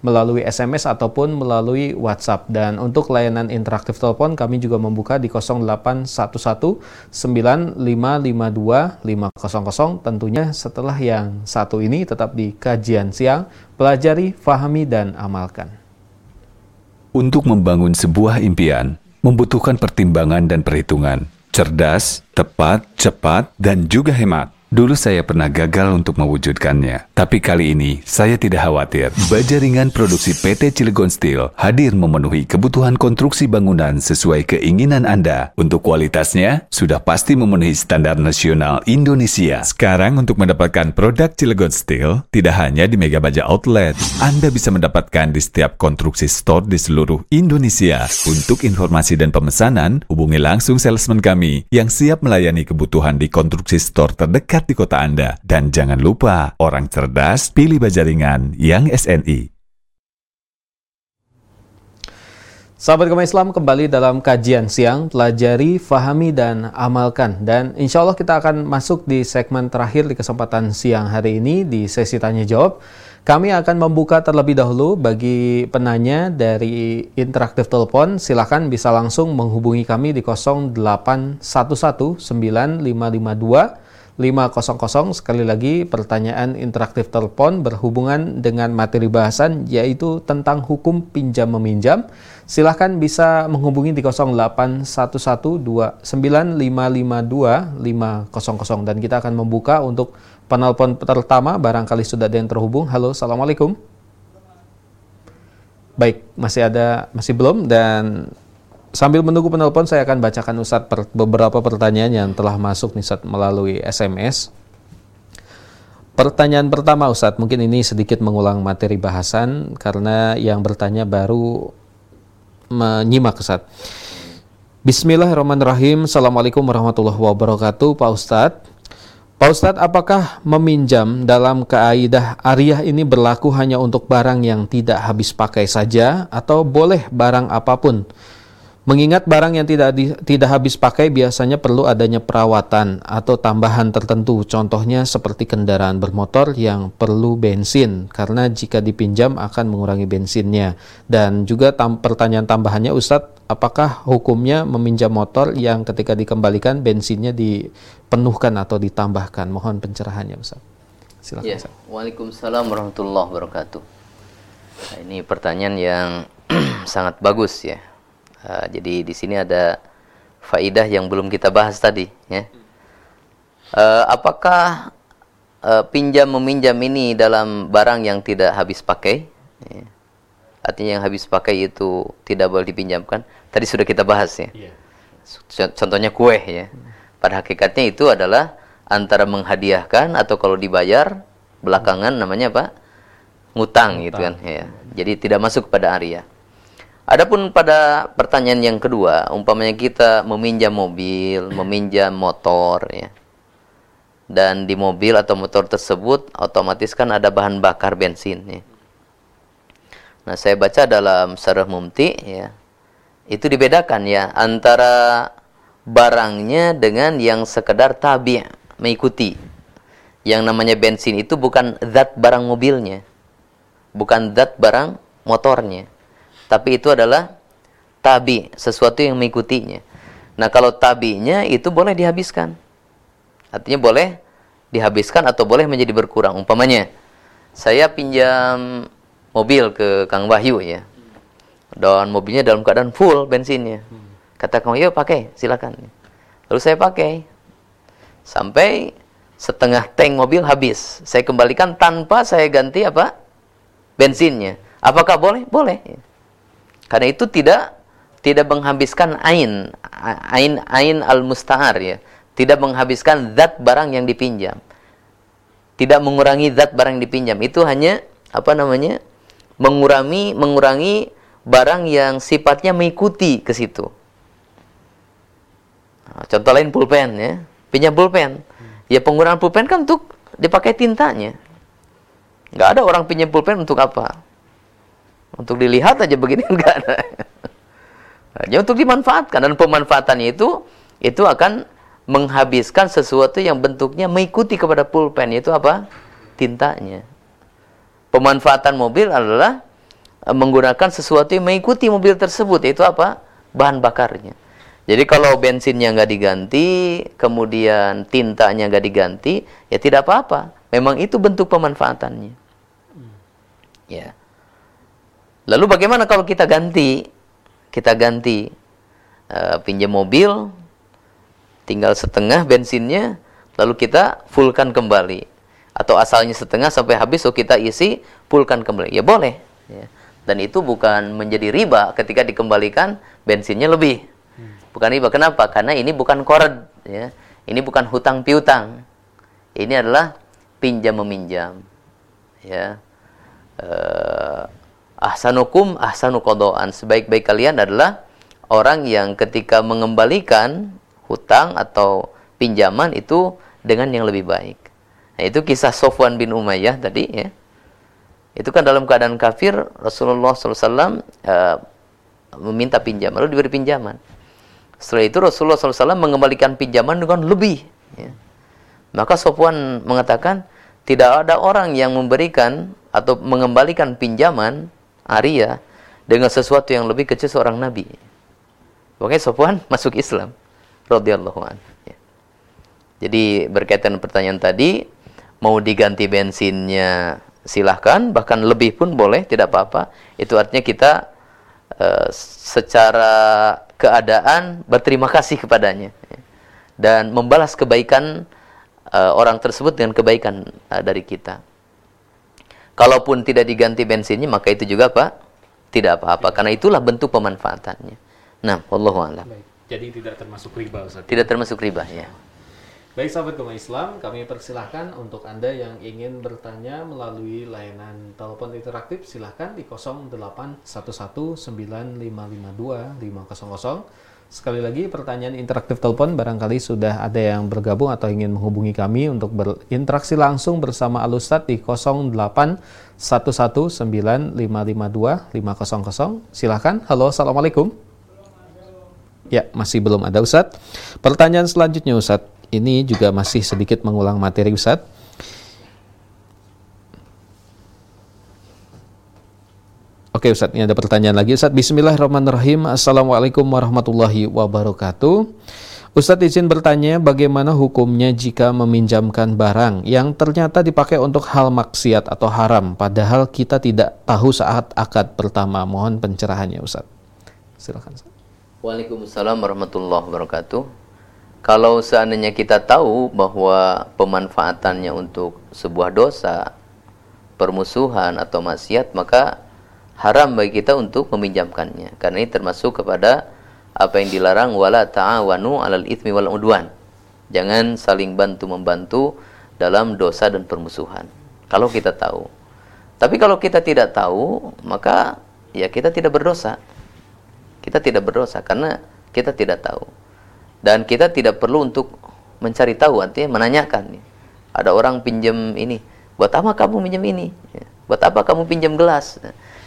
melalui SMS ataupun melalui WhatsApp. Dan untuk layanan interaktif telepon kami juga membuka di 081195525500 tentunya setelah yang satu ini tetap di kajian siang, pelajari, fahami, dan amalkan. Untuk membangun sebuah impian membutuhkan pertimbangan dan perhitungan cerdas, tepat, cepat, dan juga hemat. Dulu saya pernah gagal untuk mewujudkannya, tapi kali ini saya tidak khawatir. Baja ringan produksi PT Cilegon Steel hadir memenuhi kebutuhan konstruksi bangunan sesuai keinginan Anda. Untuk kualitasnya, sudah pasti memenuhi standar nasional Indonesia. Sekarang untuk mendapatkan produk Cilegon Steel, tidak hanya di Mega Baja Outlet, Anda bisa mendapatkan di setiap konstruksi store di seluruh Indonesia. Untuk informasi dan pemesanan, hubungi langsung salesman kami yang siap melayani kebutuhan di konstruksi store terdekat terdekat di kota Anda. Dan jangan lupa, orang cerdas pilih Bajaringan yang SNI. Sahabat Gema Islam kembali dalam kajian siang, pelajari, fahami, dan amalkan. Dan insya Allah kita akan masuk di segmen terakhir di kesempatan siang hari ini di sesi tanya jawab. Kami akan membuka terlebih dahulu bagi penanya dari interaktif telepon. Silahkan bisa langsung menghubungi kami di 0811 9552 500 sekali lagi pertanyaan interaktif telepon berhubungan dengan materi bahasan yaitu tentang hukum pinjam meminjam silahkan bisa menghubungi di 081129552500 dan kita akan membuka untuk penelpon pertama barangkali sudah ada yang terhubung. Halo assalamualaikum. Baik masih ada masih belum? Dan Sambil menunggu penelpon, saya akan bacakan Ustadz per, beberapa pertanyaan yang telah masuk nih Ustadz melalui SMS. Pertanyaan pertama Ustadz, mungkin ini sedikit mengulang materi bahasan karena yang bertanya baru menyimak Ustadz. Bismillahirrahmanirrahim. Assalamualaikum warahmatullahi wabarakatuh Pak Ustadz. Pak Ustadz, apakah meminjam dalam kaidah ariah ini berlaku hanya untuk barang yang tidak habis pakai saja atau boleh barang apa pun? Mengingat barang yang tidak di, tidak habis pakai biasanya perlu adanya perawatan atau tambahan tertentu. Contohnya seperti kendaraan bermotor yang perlu bensin karena jika dipinjam akan mengurangi bensinnya. Dan juga tam, pertanyaan tambahannya Ustadz, apakah hukumnya meminjam motor yang ketika dikembalikan bensinnya dipenuhkan atau ditambahkan? Mohon pencerahannya Ustadz. Silakan ya. Ustadz. Waalaikumsalam warahmatullahi wabarakatuh. Nah, ini pertanyaan yang sangat bagus ya Uh, jadi di sini ada faidah yang belum kita bahas tadi ya. Uh, apakah uh, pinjam meminjam ini dalam barang yang tidak habis pakai? Ya. Artinya yang habis pakai itu tidak boleh dipinjamkan. Tadi sudah kita bahas ya. Yeah. Contohnya kue ya. Pada hakikatnya itu adalah antara menghadiahkan atau kalau dibayar belakangan namanya apa? ngutang, gitu kan ya. Jadi tidak masuk kepada aria. Adapun pada pertanyaan yang kedua, umpamanya kita meminjam mobil, meminjam motor ya. Dan di mobil atau motor tersebut otomatis kan ada bahan bakar bensin ya. Nah, saya baca dalam Sarah Mumti ya. Itu dibedakan ya antara barangnya dengan yang sekedar tabi mengikuti. Yang namanya bensin itu bukan zat barang mobilnya. Bukan zat barang motornya tapi itu adalah tabi, sesuatu yang mengikutinya. Nah, kalau tabinya itu boleh dihabiskan. Artinya boleh dihabiskan atau boleh menjadi berkurang. Umpamanya, saya pinjam mobil ke Kang Wahyu ya. Dan mobilnya dalam keadaan full bensinnya. Kata Kang Wahyu, pakai, silakan. Lalu saya pakai. Sampai setengah tank mobil habis. Saya kembalikan tanpa saya ganti apa? Bensinnya. Apakah boleh? Boleh. Karena itu tidak tidak menghabiskan ain, ain ain al-musta'ar ya. Tidak menghabiskan zat barang yang dipinjam. Tidak mengurangi zat barang yang dipinjam. Itu hanya apa namanya? mengurangi mengurangi barang yang sifatnya mengikuti ke situ. Nah, contoh lain pulpen ya. Pinjam pulpen. Ya penggunaan pulpen kan untuk dipakai tintanya. Nggak ada orang pinjam pulpen untuk apa? Untuk dilihat aja begini enggak. Hanya untuk dimanfaatkan dan pemanfaatannya itu itu akan menghabiskan sesuatu yang bentuknya mengikuti kepada pulpen itu apa? tintanya. Pemanfaatan mobil adalah e, menggunakan sesuatu yang mengikuti mobil tersebut yaitu apa? bahan bakarnya. Jadi kalau bensinnya nggak diganti, kemudian tintanya nggak diganti, ya tidak apa-apa. Memang itu bentuk pemanfaatannya. Ya. Lalu bagaimana kalau kita ganti? Kita ganti uh, pinjam mobil, tinggal setengah bensinnya, lalu kita fullkan kembali. Atau asalnya setengah sampai habis, so kita isi, fullkan kembali. Ya boleh. Ya. Dan itu bukan menjadi riba ketika dikembalikan bensinnya lebih. Bukan riba. Kenapa? Karena ini bukan kored. Ya. Ini bukan hutang piutang. Ini adalah pinjam meminjam. Ya. Uh, ahsanukum ahsanu kodoan sebaik-baik kalian adalah orang yang ketika mengembalikan hutang atau pinjaman itu dengan yang lebih baik. Nah, itu kisah Sofwan bin Umayyah tadi ya. Itu kan dalam keadaan kafir Rasulullah SAW uh, eh, meminta pinjaman lalu diberi pinjaman. Setelah itu Rasulullah SAW mengembalikan pinjaman dengan lebih. Ya. Maka Sofwan mengatakan tidak ada orang yang memberikan atau mengembalikan pinjaman Arya dengan sesuatu yang lebih kecil seorang nabi. Pokoknya Sofwan masuk Islam radhiyallahu an. Ya. Jadi berkaitan pertanyaan tadi, mau diganti bensinnya silahkan, bahkan lebih pun boleh, tidak apa-apa. Itu artinya kita uh, secara keadaan berterima kasih kepadanya ya. dan membalas kebaikan uh, orang tersebut dengan kebaikan uh, dari kita. Kalaupun tidak diganti bensinnya, maka itu juga Pak tidak apa-apa karena itulah bentuk pemanfaatannya. Nah, wallahu a'lam. Jadi tidak termasuk riba Ustaz. Tidak termasuk riba ya. Baik sahabat Gema Islam, kami persilahkan untuk Anda yang ingin bertanya melalui layanan telepon interaktif silahkan di 08119552 Sekali lagi pertanyaan interaktif telepon barangkali sudah ada yang bergabung atau ingin menghubungi kami untuk berinteraksi langsung bersama Alustad di 08119552 500. Silahkan. Halo, Assalamualaikum. Ya, masih belum ada Ustadz. Pertanyaan selanjutnya Ustadz, ini juga masih sedikit mengulang materi Ustadz. Oke Ustadz, ini ada pertanyaan lagi Ustadz. Bismillahirrahmanirrahim. Assalamualaikum warahmatullahi wabarakatuh. Ustadz izin bertanya bagaimana hukumnya jika meminjamkan barang yang ternyata dipakai untuk hal maksiat atau haram padahal kita tidak tahu saat akad pertama. Mohon pencerahannya Ustadz. Silakan Ustadz. Waalaikumsalam warahmatullahi wabarakatuh. Kalau seandainya kita tahu bahwa pemanfaatannya untuk sebuah dosa, permusuhan atau maksiat, maka haram bagi kita untuk meminjamkannya. Karena ini termasuk kepada apa yang dilarang wala ta'awanu 'alal itsmi wal udwan. Jangan saling bantu membantu dalam dosa dan permusuhan. Kalau kita tahu. Tapi kalau kita tidak tahu, maka ya kita tidak berdosa. Kita tidak berdosa karena kita tidak tahu. Dan kita tidak perlu untuk mencari tahu, artinya menanyakan. Ada orang pinjam ini, buat apa kamu pinjam ini? Buat apa kamu pinjam gelas?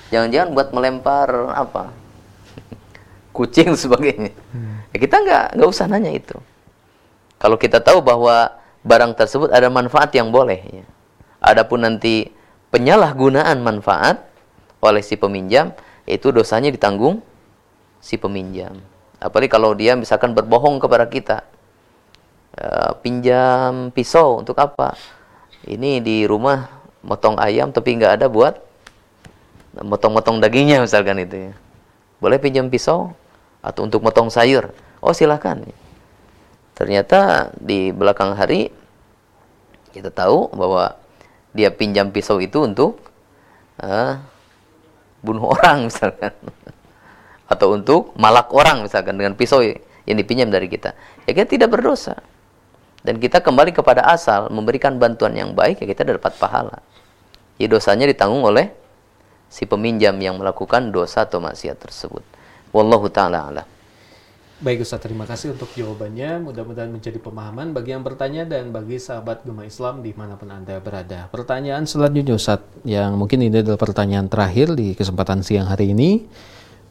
Jangan-jangan buat melempar apa? kucing sebagainya. Hmm. Ya kita nggak nggak usah nanya itu. Kalau kita tahu bahwa barang tersebut ada manfaat yang boleh. Ya. Adapun nanti penyalahgunaan manfaat oleh si peminjam itu dosanya ditanggung si peminjam. Apalagi kalau dia misalkan berbohong kepada kita, e, pinjam pisau untuk apa? Ini di rumah motong ayam tapi nggak ada buat motong-motong dagingnya misalkan itu ya. Boleh pinjam pisau? atau untuk motong sayur. Oh silakan. Ternyata di belakang hari kita tahu bahwa dia pinjam pisau itu untuk uh, bunuh orang misalkan atau untuk malak orang misalkan dengan pisau yang dipinjam dari kita. Ya kita tidak berdosa. Dan kita kembali kepada asal memberikan bantuan yang baik ya kita dapat pahala. Ya dosanya ditanggung oleh si peminjam yang melakukan dosa atau maksiat tersebut. Wallahu taala alam. Baik Ustaz, terima kasih untuk jawabannya. Mudah-mudahan menjadi pemahaman bagi yang bertanya dan bagi sahabat Gema Islam di mana pun Anda berada. Pertanyaan selanjutnya Ustaz, yang mungkin ini adalah pertanyaan terakhir di kesempatan siang hari ini.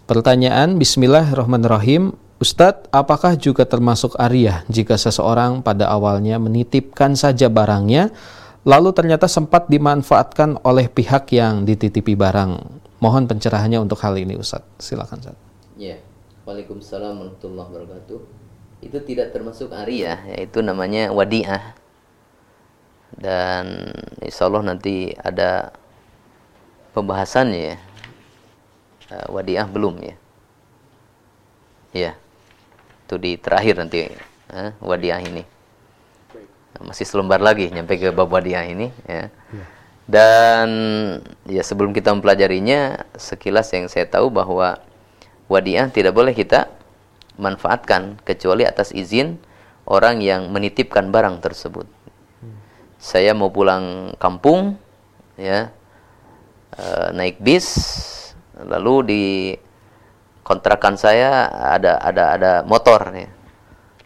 Pertanyaan Bismillahirrahmanirrahim. Ustadz, apakah juga termasuk Arya jika seseorang pada awalnya menitipkan saja barangnya, lalu ternyata sempat dimanfaatkan oleh pihak yang dititipi barang? Mohon pencerahannya untuk hal ini Ustadz. Silakan Ustadz. Ya, Waalaikumsalam warahmatullahi wabarakatuh. Itu tidak termasuk ariyah, yaitu namanya wadiah. Dan insya Allah nanti ada pembahasannya ya. Uh, wadiah belum ya. Ya, itu di terakhir nanti uh, wadiah ini. Masih selembar lagi nyampe ke bab wadiah ini ya. ya. Dan ya sebelum kita mempelajarinya, sekilas yang saya tahu bahwa wadiah tidak boleh kita manfaatkan kecuali atas izin orang yang menitipkan barang tersebut. Saya mau pulang kampung, ya, e, naik bis, lalu di kontrakan saya ada ada ada motor, ya.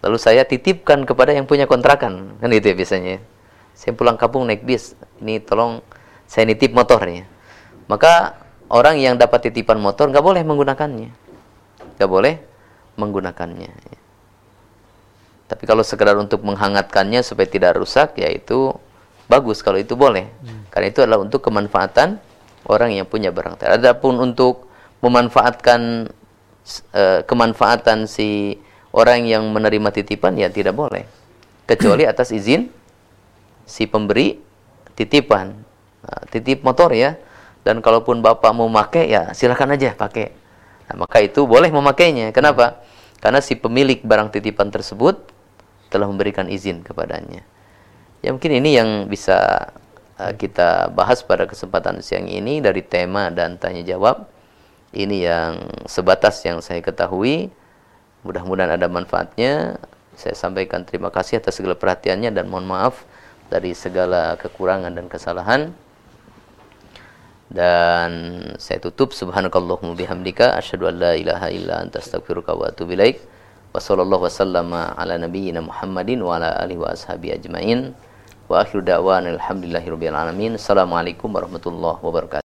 Lalu saya titipkan kepada yang punya kontrakan, kan itu ya biasanya. Saya pulang kampung naik bis, ini tolong saya nitip motornya. Maka orang yang dapat titipan motor nggak boleh menggunakannya tidak boleh menggunakannya. Tapi kalau sekedar untuk menghangatkannya supaya tidak rusak, ya itu bagus kalau itu boleh. Hmm. Karena itu adalah untuk kemanfaatan orang yang punya barang. Adapun untuk memanfaatkan uh, kemanfaatan si orang yang menerima titipan, ya tidak boleh. Kecuali atas izin si pemberi titipan. Nah, titip motor ya. Dan kalaupun bapak mau pakai, ya silakan aja pakai Nah, maka itu boleh memakainya. Kenapa? Karena si pemilik barang titipan tersebut telah memberikan izin kepadanya. Ya mungkin ini yang bisa uh, kita bahas pada kesempatan siang ini dari tema dan tanya jawab. Ini yang sebatas yang saya ketahui. Mudah-mudahan ada manfaatnya. Saya sampaikan terima kasih atas segala perhatiannya dan mohon maaf dari segala kekurangan dan kesalahan. Dan saya tutup. Subhanakallahumma bihamdika. Asyhadu an la ilaha illa anta astaghfiruka wa atubu ilaik. Wa sallallahu wasallama ala nabiyyina Muhammadin wa ala alihi wa ashabi ajmain. Wa akhiru da'wana alhamdulillahi rabbil alamin. Assalamualaikum warahmatullahi wabarakatuh